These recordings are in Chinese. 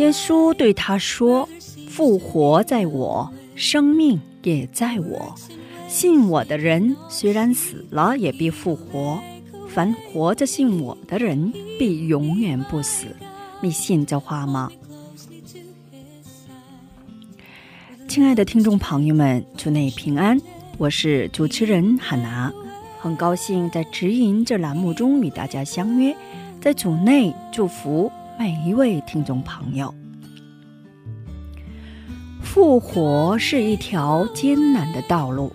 耶稣对他说：“复活在我，生命也在我。信我的人，虽然死了，也必复活；凡活着信我的人，必永远不死。你信这话吗？”亲爱的听众朋友们，主内平安，我是主持人海娜，很高兴在直营这栏目中与大家相约，在主内祝福。每一位听众朋友，复活是一条艰难的道路。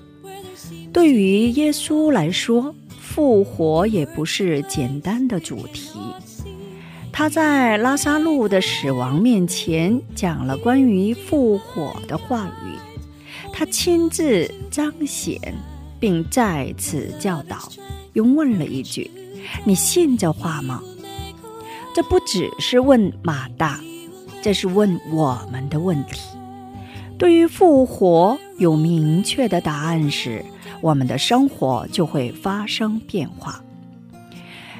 对于耶稣来说，复活也不是简单的主题。他在拉萨路的死亡面前讲了关于复活的话语，他亲自彰显，并再次教导，又问了一句：“你信这话吗？”这不只是问马大，这是问我们的问题。对于复活有明确的答案时，我们的生活就会发生变化。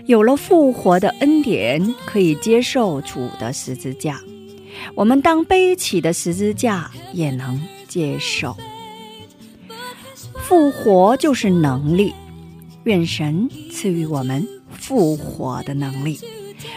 有了复活的恩典，可以接受主的十字架；我们当背起的十字架也能接受。复活就是能力，愿神赐予我们复活的能力。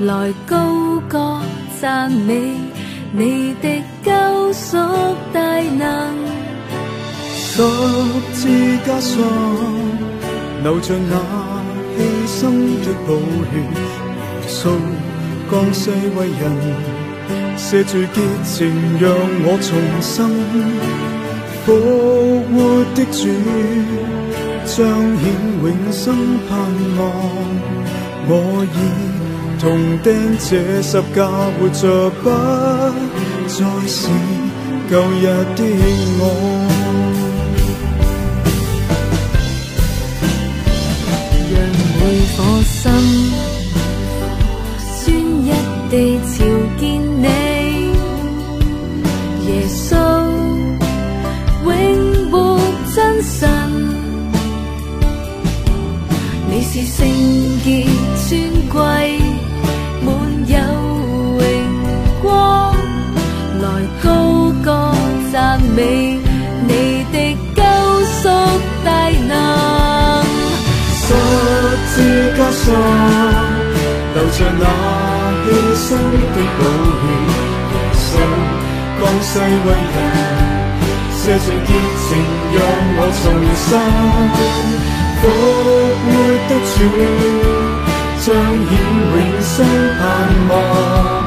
来高歌赞美你的救赎大能，十字架上流着那牺牲的宝血，耶降世为人，写住洁情让我重生，复活的主彰显永生盼望，我已。同钉这十架，活着不再是旧日的我。让每颗心酸一地朝见你，耶稣永活真实。你是圣洁。留着那牺牲的热血，心，江世为人，这阵热情让我重生，复活的主，彰显永生盼望。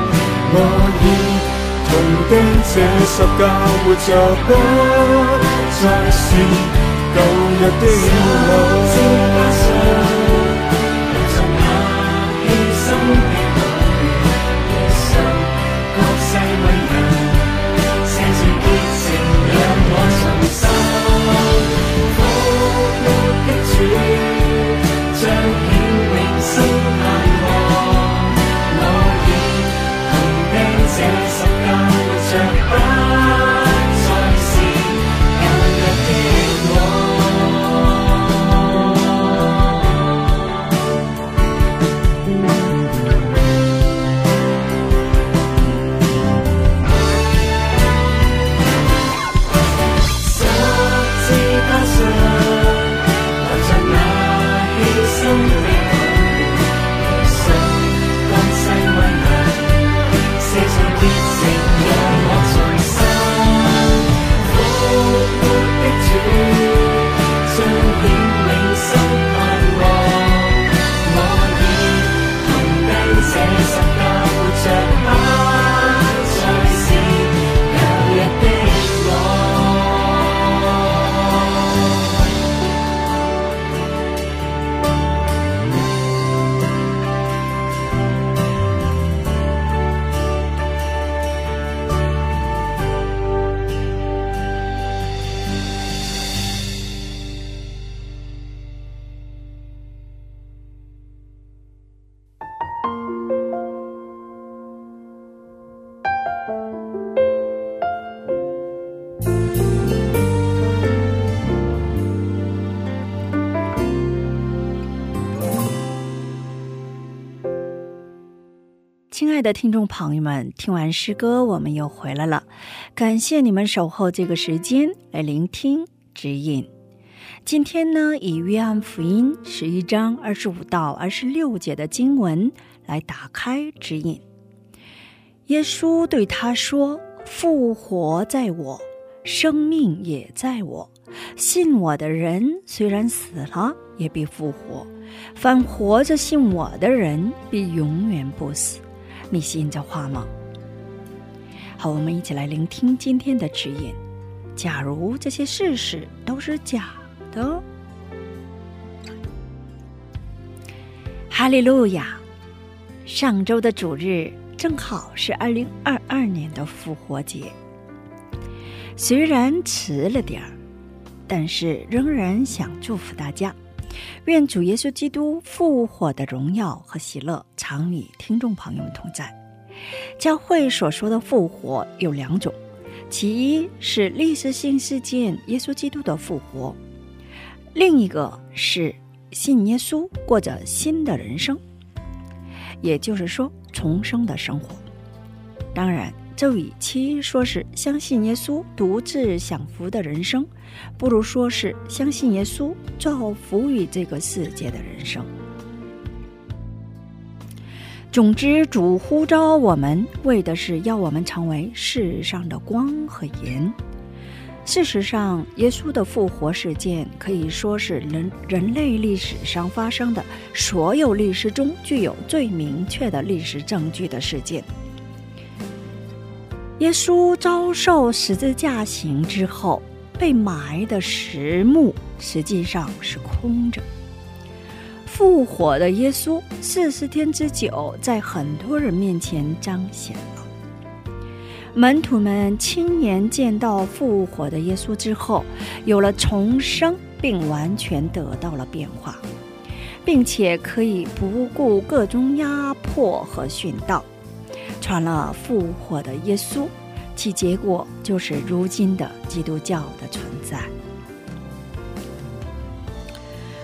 我已同根这十架活着，不再是旧日的我。听众朋友们，听完诗歌，我们又回来了。感谢你们守候这个时间来聆听指引。今天呢，以约翰福音十一章二十五到二十六节的经文来打开指引。耶稣对他说：“复活在我，生命也在我。信我的人，虽然死了，也必复活；凡活着信我的人，必永远不死。”你信这话吗？好，我们一起来聆听今天的指引。假如这些事实都是假的，哈利路亚！上周的主日正好是二零二二年的复活节，虽然迟了点儿，但是仍然想祝福大家。愿主耶稣基督复活的荣耀和喜乐常与听众朋友们同在。教会所说的复活有两种，其一是历史性事件——耶稣基督的复活；另一个是信耶稣过着新的人生，也就是说重生的生活。当然。这与其说是相信耶稣独自享福的人生，不如说是相信耶稣造福于这个世界的人生。总之，主呼召我们，为的是要我们成为世上的光和盐。事实上，耶稣的复活事件可以说是人人类历史上发生的所有历史中具有最明确的历史证据的事件。耶稣遭受十字架刑之后，被埋的石墓实际上是空着。复活的耶稣四十天之久，在很多人面前彰显了。门徒们亲眼见到复活的耶稣之后，有了重生，并完全得到了变化，并且可以不顾各种压迫和殉道。传了复活的耶稣，其结果就是如今的基督教的存在。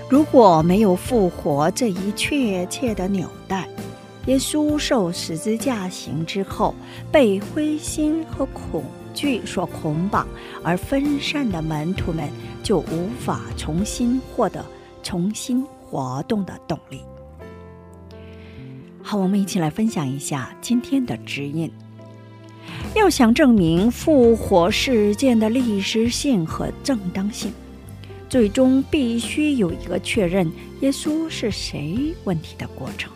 如果没有复活这一确切的纽带，耶稣受十字架刑之后被灰心和恐惧所捆绑而分散的门徒们，就无法重新获得重新活动的动力。我们一起来分享一下今天的指引。要想证明复活事件的历史性和正当性，最终必须有一个确认耶稣是谁问题的过程。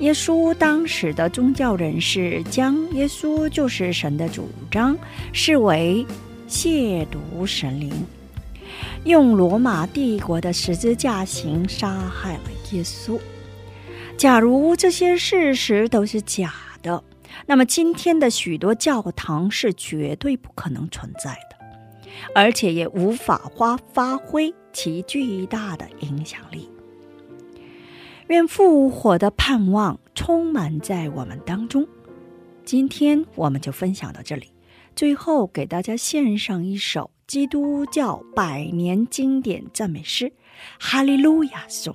耶稣当时的宗教人士将耶稣就是神的主张视为亵渎神灵，用罗马帝国的十字架刑杀害了耶稣。假如这些事实都是假的，那么今天的许多教堂是绝对不可能存在的，而且也无法发发挥其巨大的影响力。愿复活的盼望充满在我们当中。今天我们就分享到这里。最后给大家献上一首基督教百年经典赞美诗《哈利路亚颂》。